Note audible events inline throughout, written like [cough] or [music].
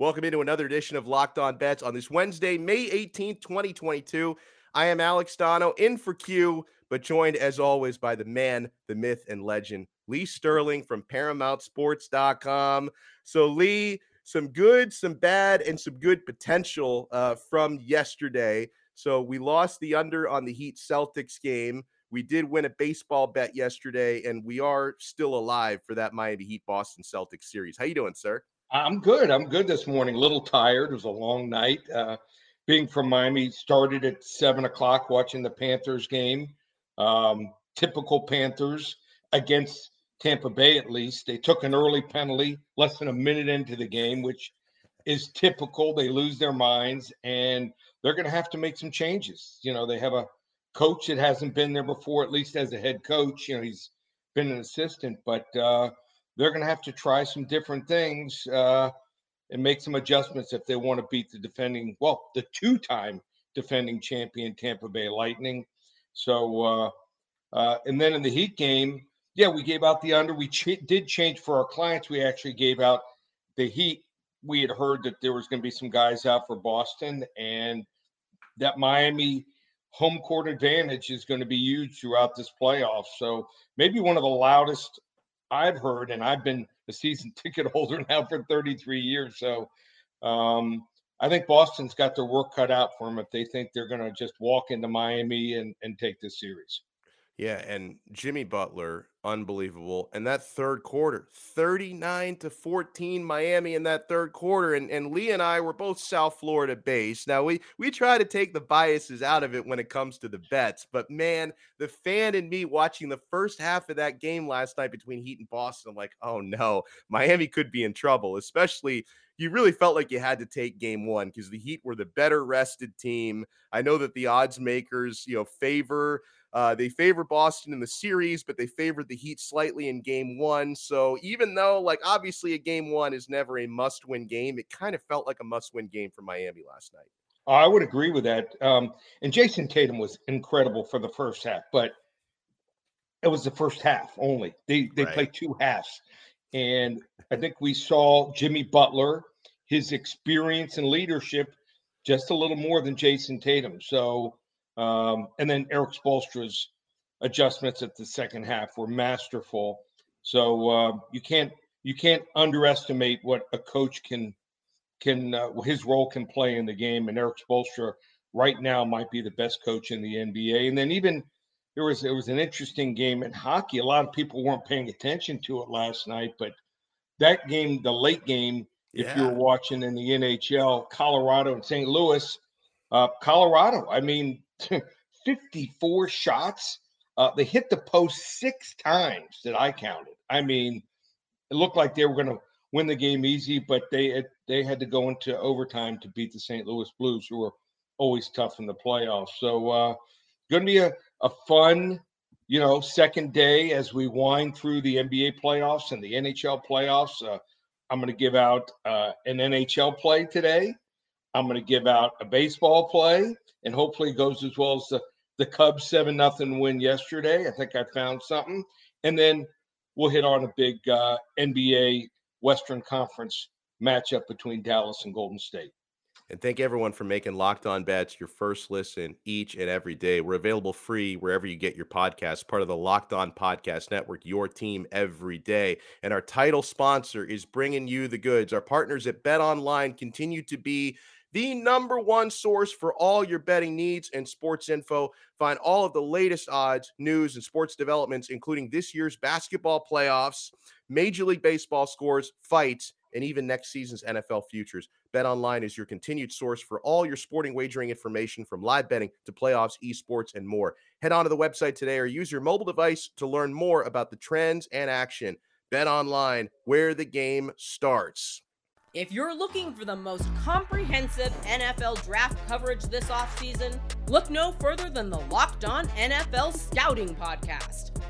Welcome into another edition of Locked On Bets on this Wednesday, May 18th, 2022. I am Alex Donno in for Q, but joined as always by the man, the myth, and legend, Lee Sterling from ParamountSports.com. So, Lee, some good, some bad, and some good potential uh, from yesterday. So, we lost the under on the Heat Celtics game. We did win a baseball bet yesterday, and we are still alive for that Miami Heat Boston Celtics series. How you doing, sir? I'm good. I'm good this morning. A little tired. It was a long night. Uh, being from Miami, started at seven o'clock watching the Panthers game. Um, typical Panthers against Tampa Bay, at least. They took an early penalty less than a minute into the game, which is typical. They lose their minds and they're going to have to make some changes. You know, they have a coach that hasn't been there before, at least as a head coach. You know, he's been an assistant, but uh, they're going to have to try some different things uh, and make some adjustments if they want to beat the defending, well, the two-time defending champion Tampa Bay Lightning. So, uh, uh, and then in the Heat game, yeah, we gave out the under. We ch- did change for our clients. We actually gave out the Heat. We had heard that there was going to be some guys out for Boston, and that Miami home court advantage is going to be huge throughout this playoff. So maybe one of the loudest I've heard, and I've been a season [laughs] ticket holder now for 33 years. So um, I think Boston's got their work cut out for them if they think they're going to just walk into Miami and, and take this series. Yeah, and Jimmy Butler, unbelievable. And that third quarter, 39 to 14 Miami in that third quarter. And and Lee and I were both South Florida based. Now we we try to take the biases out of it when it comes to the bets, but man, the fan in me watching the first half of that game last night between Heat and Boston, I'm like, oh no, Miami could be in trouble, especially you really felt like you had to take game one because the Heat were the better rested team. I know that the odds makers, you know, favor uh, they favor Boston in the series, but they favored the Heat slightly in game one. So even though, like, obviously a game one is never a must win game, it kind of felt like a must win game for Miami last night. I would agree with that. Um, and Jayson Tatum was incredible for the first half, but it was the first half only. They they right. played two halves. And I think we saw Jimmy Butler, his experience and leadership, just a little more than Jayson Tatum. So um, and then Erik Spoelstra's adjustments at the second half were masterful. So uh, you can't you can't underestimate what a coach can can uh, his role can play in the game. And Erik Spoelstra right now might be the best coach in the NBA. And then even there was it was an interesting game in hockey. A lot of people weren't paying attention to it last night, but that game, the late game, if yeah. you were watching in the NHL, Colorado and St. Louis, uh, Colorado. I mean, [laughs] 54 shots. Uh, they hit the post six times that I counted. I mean, it looked like they were going to win the game easy, but they they had to go into overtime to beat the St. Louis Blues, who were always tough in the playoffs. So, uh, going to be a, a fun, you know, second day as we wind through the NBA playoffs and the NHL playoffs. Uh, I'm going to give out uh, an NHL play today. I'm going to give out a baseball play and hopefully it goes as well as the, the Cubs 7 nothing win yesterday. I think I found something. And then we'll hit on a big uh, NBA Western Conference matchup between Dallas and Golden State. And thank everyone for making Locked On Bets your first listen each and every day. We're available free wherever you get your podcasts, part of the Locked On Podcast Network, your team every day. And our title sponsor is bringing you the goods. Our partners at Bet Online continue to be the number one source for all your betting needs and sports info. Find all of the latest odds, news, and sports developments, including this year's basketball playoffs, Major League Baseball scores, fights, and even next season's NFL futures. Bet Online is your continued source for all your sporting wagering information from live betting to playoffs, esports, and more. Head on to the website today or use your mobile device to learn more about the trends and action. Bet Online, where the game starts. If you're looking for the most comprehensive NFL draft coverage this offseason, look no further than the Locked On NFL Scouting Podcast.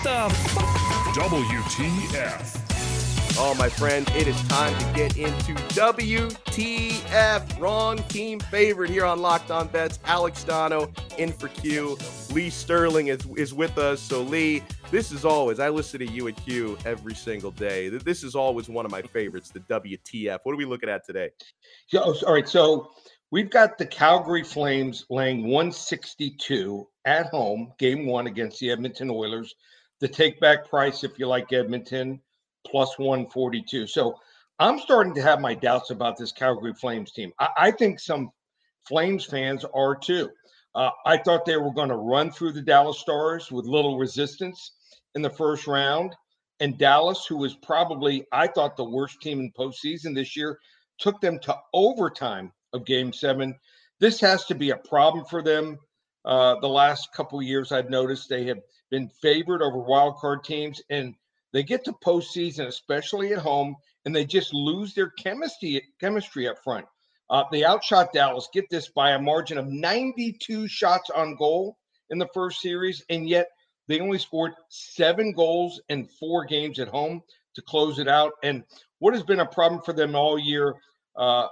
What the f- WTF. Oh, my friends, it is time to get into WTF. Wrong team favorite here on Locked On Bets. Alex Donno in for Q. Lee Sterling is, is with us. So, Lee, this is always, I listen to you at Q every single day. This is always one of my favorites, the WTF. What are we looking at today? Yeah, all right. So, we've got the Calgary Flames laying 162 at home, game one against the Edmonton Oilers. The take back price, if you like Edmonton, plus 142. So I'm starting to have my doubts about this Calgary Flames team. I, I think some Flames fans are too. Uh, I thought they were going to run through the Dallas Stars with little resistance in the first round. And Dallas, who was probably, I thought, the worst team in postseason this year, took them to overtime of game seven. This has to be a problem for them. Uh, the last couple years, I've noticed they have been favored over wild card teams. And they get to postseason, especially at home, and they just lose their chemistry chemistry up front. Uh, they outshot Dallas. Get this by a margin of 92 shots on goal in the first series, and yet they only scored seven goals in four games at home to close it out. And what has been a problem for them all year uh,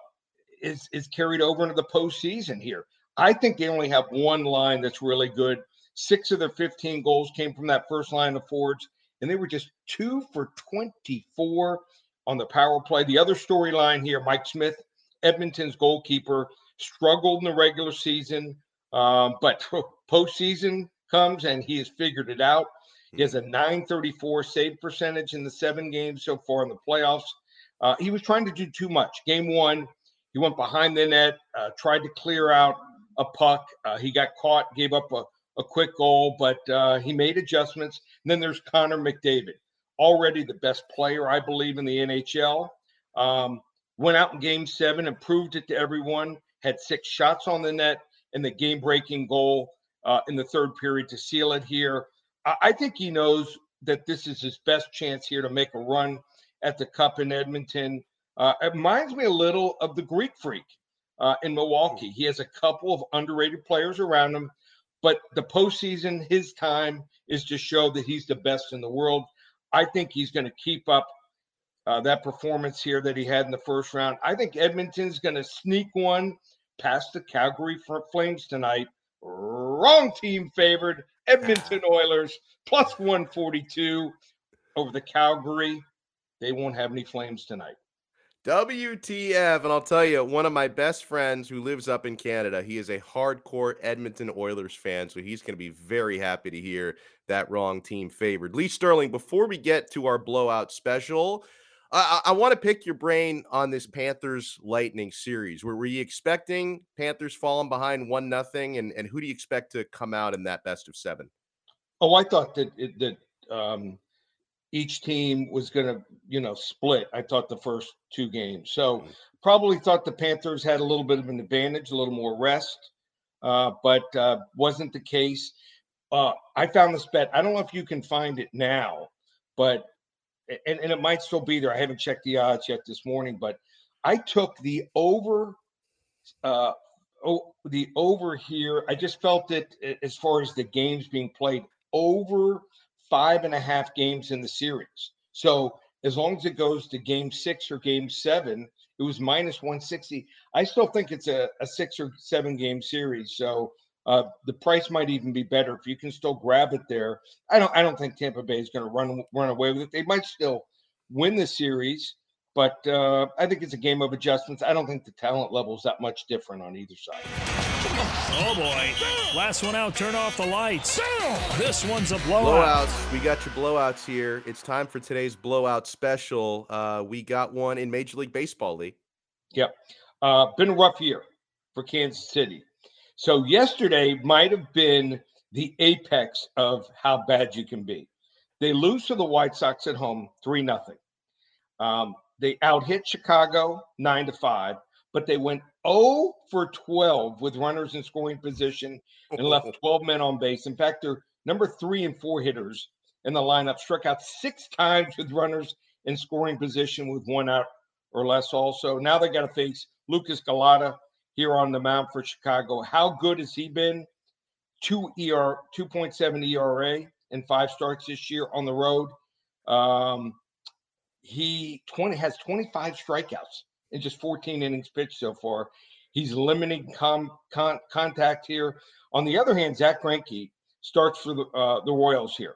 is is carried over into the postseason here. I think they only have one line that's really good. Six of their 15 goals came from that first line of forwards and they were just two for 24 on the power play. The other storyline here Mike Smith, Edmonton's goalkeeper, struggled in the regular season, um, but [laughs] postseason comes and he has figured it out. He has a 934 save percentage in the seven games so far in the playoffs. Uh, he was trying to do too much. Game one, he went behind the net, uh, tried to clear out a puck. Uh, he got caught, gave up a a quick goal, but uh, he made adjustments. And then there's Connor McDavid, already the best player, I believe, in the NHL. Um, went out in game seven and proved it to everyone, had six shots on the net and the game breaking goal uh, in the third period to seal it here. I-, I think he knows that this is his best chance here to make a run at the cup in Edmonton. Uh, it reminds me a little of the Greek freak uh, in Milwaukee. He has a couple of underrated players around him but the postseason, his time is to show that he's the best in the world. I think he's going to keep up uh, that performance here that he had in the first round. I think Edmonton's going to sneak one past the Calgary Flames tonight. Wrong team favored. Edmonton Oilers plus 142 over the Calgary. They won't have any Flames tonight. WTF. And I'll tell you, one of my best friends who lives up in Canada, he is a hardcore Edmonton Oilers fan. So he's going to be very happy to hear that wrong team favored. Lee Sterling, before we get to our blowout special, I, I want to pick your brain on this Panthers Lightning series. Were, were you expecting Panthers falling behind one nothing, and, and who do you expect to come out in that best of seven? Oh, I thought that it, that um, each team was going to, you know, split. I thought the first two games. So mm-hmm. probably thought the Panthers had a little bit of an advantage, a little more rest, uh, but uh, wasn't the case. Uh, I found this bet. I don't know if you can find it now, but and, and it might still be there. I haven't checked the odds yet this morning, but I took the over uh oh the over here. I just felt it as far as the games being played over five and a half games in the series. So as long as it goes to game six or game seven, It was minus 160. I still think it's a, a six or seven game series. So uh, the price might even be better if you can still grab it there. I don't I don't think Tampa Bay is going to run run away with it. They might still win the series, but uh, I think it's a game of adjustments. I don't think the talent level is that much different on either side. Oh boy! Last one out. Turn off the lights. This one's a blowout. Blowouts. We got your blowouts here. It's time for today's blowout special. Uh, we got one in Major League Baseball League. Yep. Uh, been a rough year for Kansas City. So yesterday might have been the apex of how bad you can be. They lose to the White Sox at home, three nothing. Um, they out hit Chicago nine to five, but they went 0 for 12 with runners in scoring position and left [laughs] 12 men on base. In fact, their number three and four hitters in the lineup struck out six times with runners in scoring position with one out or less. Also, now they got to face Lucas Giolito, here on the mound for Chicago. How good has he been? Two ER, 2.7 ERA in five starts this year on the road. Um, he 20 has 25 strikeouts in just 14 innings pitched so far. He's limiting com, con, contact here. On the other hand, Zack Greinke starts for the uh, the Royals here.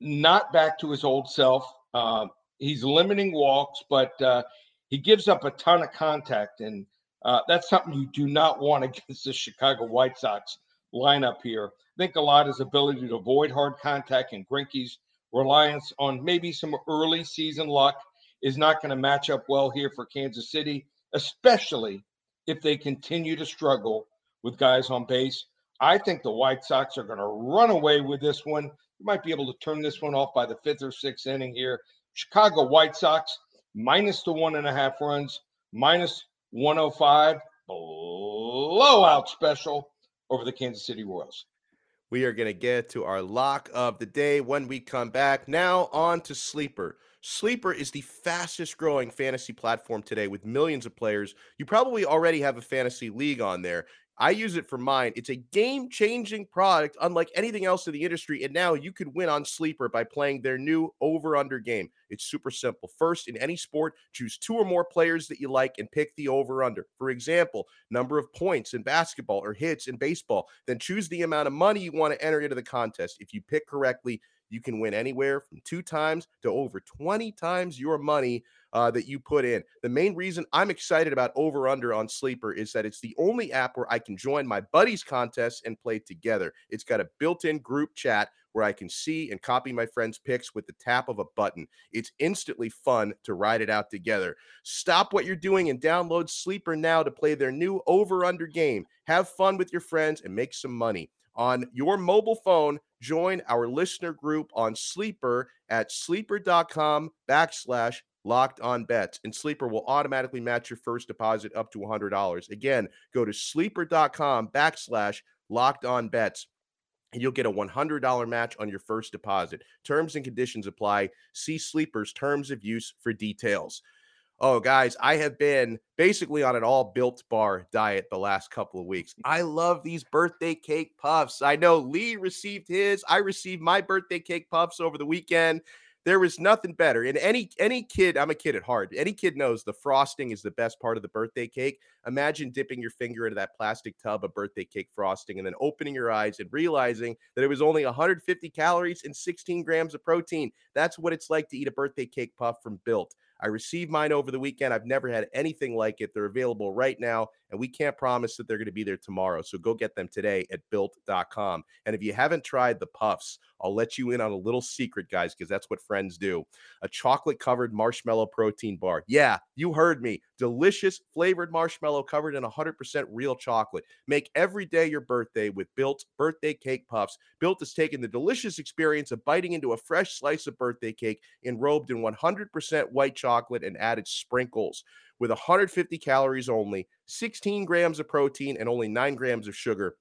Not back to his old self. Uh, he's limiting walks, but uh, he gives up a ton of contact, and uh, that's something you do not want [laughs] against the Chicago White Sox lineup here. I think a lot his ability to avoid hard contact and Greinke's reliance on maybe some early season luck is not going to match up well here for Kansas City, especially if they continue to struggle with guys on base. I think the White Sox are going to run away with this one. You might be able to turn this one off by the fifth or sixth inning here. Chicago White Sox minus the one and a half runs, minus 105 blowout special over the Kansas City Royals. We are going to get to our lock of the day when we come back. Now, on to Sleeper. Sleeper is the fastest growing fantasy platform today with millions of players. You probably already have a fantasy league on there. I use it for mine. It's a game changing product, unlike anything else in the industry. And now you can win on Sleeper by playing their new over under game. It's super simple. First, in any sport, choose two or more players that you like and pick the over under. For example, number of points in basketball or hits in baseball. Then choose the amount of money you want to enter into the contest. If you pick correctly, you can win anywhere from two times to over 20 times your money uh, that you put in. The main reason I'm excited about Over Under on Sleeper is that it's the only app where I can join my buddies' contests and play together. It's got a built in group chat where I can see and copy my friends' picks with the tap of a button. It's instantly fun to ride it out together. Stop what you're doing and download Sleeper now to play their new over under game. Have fun with your friends and make some money. On your mobile phone, join our listener group on Sleeper at sleeper.com backslash locked on bets and sleeper will automatically match your first deposit up to $100 again go to sleeper.com backslash locked on bets and you'll get a $100 match on your first deposit. Terms and conditions apply. See sleepers terms of use for details oh guys i have been basically on an all built bar diet the last couple of weeks i love these birthday cake puffs i know lee received his i received my birthday cake puffs over the weekend There was nothing better. And any any kid, I'm a kid at heart. Any kid knows the frosting is the best part of the birthday cake. Imagine dipping your finger into that plastic tub of birthday cake frosting and then opening your eyes and realizing that it was only 150 calories and 16 grams of protein. That's what it's like to eat a birthday cake puff from Built. I received mine over the weekend. I've never had anything like it. They're available right now, and we can't promise that they're going to be there tomorrow. So go get them today at built.com. And if you haven't tried the puffs, I'll let you in on a little secret, guys, because that's what friends do. A chocolate covered marshmallow protein bar. Yeah, you heard me. Delicious flavored marshmallow covered in 100% real chocolate. Make every day your birthday with Built birthday cake puffs. Built has taken the delicious experience of biting into a fresh slice of birthday cake enrobed in 100% white chocolate chocolate and added sprinkles with 150 calories only, 16 grams of protein, and only 9 grams of sugar.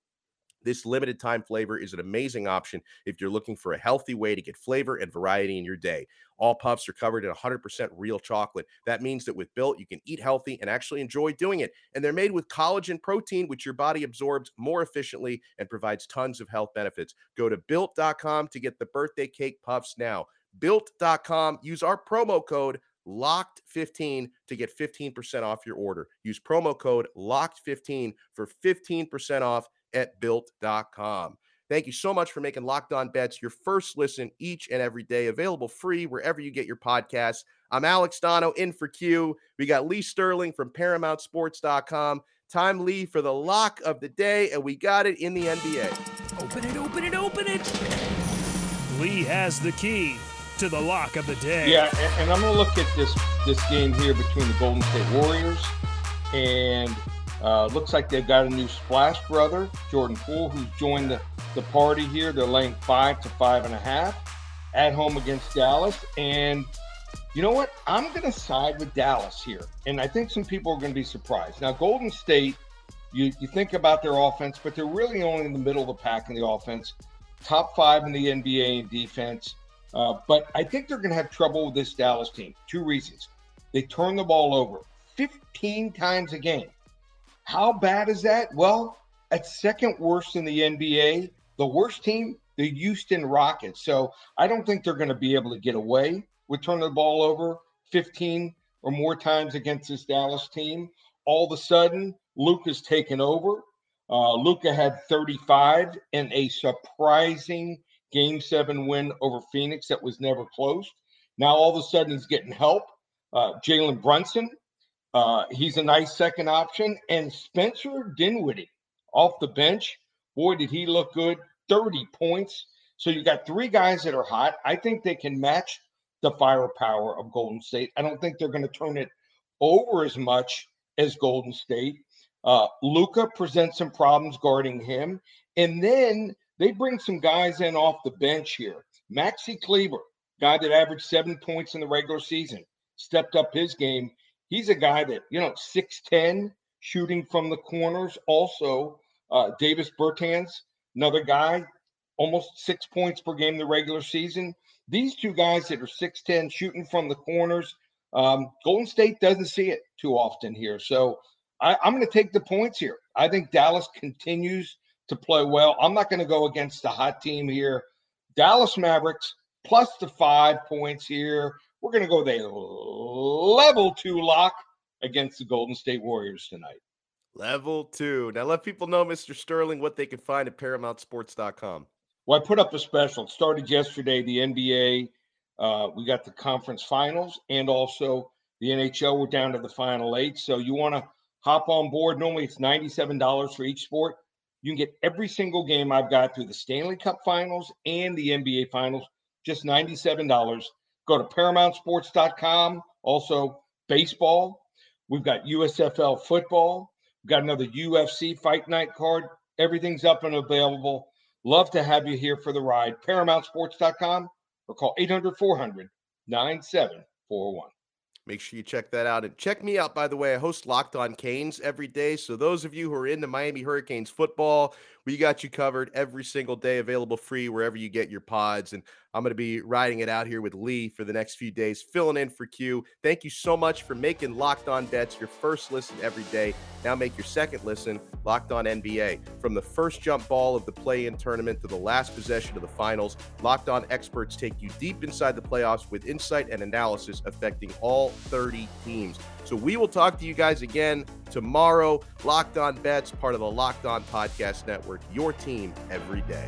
This limited time flavor is an amazing option if you're looking for a healthy way to get flavor and variety in your day. All puffs are covered in 100% real chocolate. That means that with Built, you can eat healthy and actually enjoy doing it. And they're made with collagen protein, which your body absorbs more efficiently and provides tons of health benefits. Go to built.com to get the birthday cake puffs now. Built.com, use our promo code locked15 to get 15% off your order. Use promo code locked15 for 15% off at built.com. Thank you so much for making Locked On Bets your first listen each and every day, available free wherever you get your podcasts. I'm Alex Donno in for Q. We got Lee Sterling from ParamountSports.com. Time, Lee, for the lock of the day, and we got it in the NBA. Open it, open it, open it. Lee has the key to the lock of the day. Yeah, and, I'm going to look at this this game here between the Golden State Warriors and uh, looks like they've got a new splash brother, Jordan Poole, who's joined the, the party here. They're laying five to five and a half at home against Dallas. And you know what? I'm going to side with Dallas here. And I think some people are going to be surprised. Now, Golden State, you, you think about their offense, but they're really only in the middle of the pack in the offense, top five in the NBA in defense. Uh, but I think they're going to have trouble with this Dallas team. Two reasons. They turn the ball over 15 times a game. How bad is that? Well, at second worst in the NBA. The worst team, the Houston Rockets. So I don't think they're going to be able to get away with turning the ball over 15 or more times against this Dallas team. All of a sudden, Luka's taken over. Uh, Luka had 35 in a surprising game seven win over Phoenix that was never closed. Now all of a sudden he's getting help. Uh, Jalen Brunson uh, he's a nice second option. And Spencer Dinwiddie off the bench. Boy, did he look good. 30 points. So you got three guys that are hot. I think they can match the firepower of Golden State. I don't think they're going to turn it over as much as Golden State. Uh, Luka presents some problems guarding him. And then they bring some guys in off the bench here. Maxi Kleber, guy that averaged seven points in the regular season, stepped up his game he's a guy that, you know, 6'10, shooting from the corners. Also, uh, Davis Bertans, another guy, almost six points per game the regular season. These two guys that are 6'10, shooting from the corners, um, Golden State doesn't see it too often here. So I, I'm going to take the points here. I think Dallas continues to play well. I'm not going to go against the hot team here. Dallas Mavericks plus the five points here. We're going to go the level two lock against the Golden State Warriors tonight. Level two. Now let people know, Mr. Sterling, what they can find at ParamountSports.com. Well, I put up a special. It started yesterday. The NBA, uh, we got the conference finals and also the NHL. We're down to the final eight. So you want to hop on board. Normally it's $97 for each sport. You can get every single game I've got through the Stanley Cup finals and the NBA finals, just $97. Go to ParamountSports.com. Also, baseball. We've got USFL football. We've got another UFC fight night card. Everything's up and available. Love to have you here for the ride. ParamountSports.com or call 800 400 9741. Make sure you check that out. And check me out, by the way. I host Locked On Canes every day. So, those of you who are into Miami Hurricanes football, we got you covered every single day, available free wherever you get your pods. And I'm going to be riding it out here with Lee for the next few days, filling in for Q. Thank you so much for making Locked On Bets your first listen every day. Now make your second listen Locked On NBA. From the first jump ball of the play in tournament to the last possession of the finals, Locked On experts take you deep inside the playoffs with insight and analysis affecting all 30 teams. So we will talk to you guys again tomorrow. Locked On Bets, part of the Locked On Podcast Network, your team every day.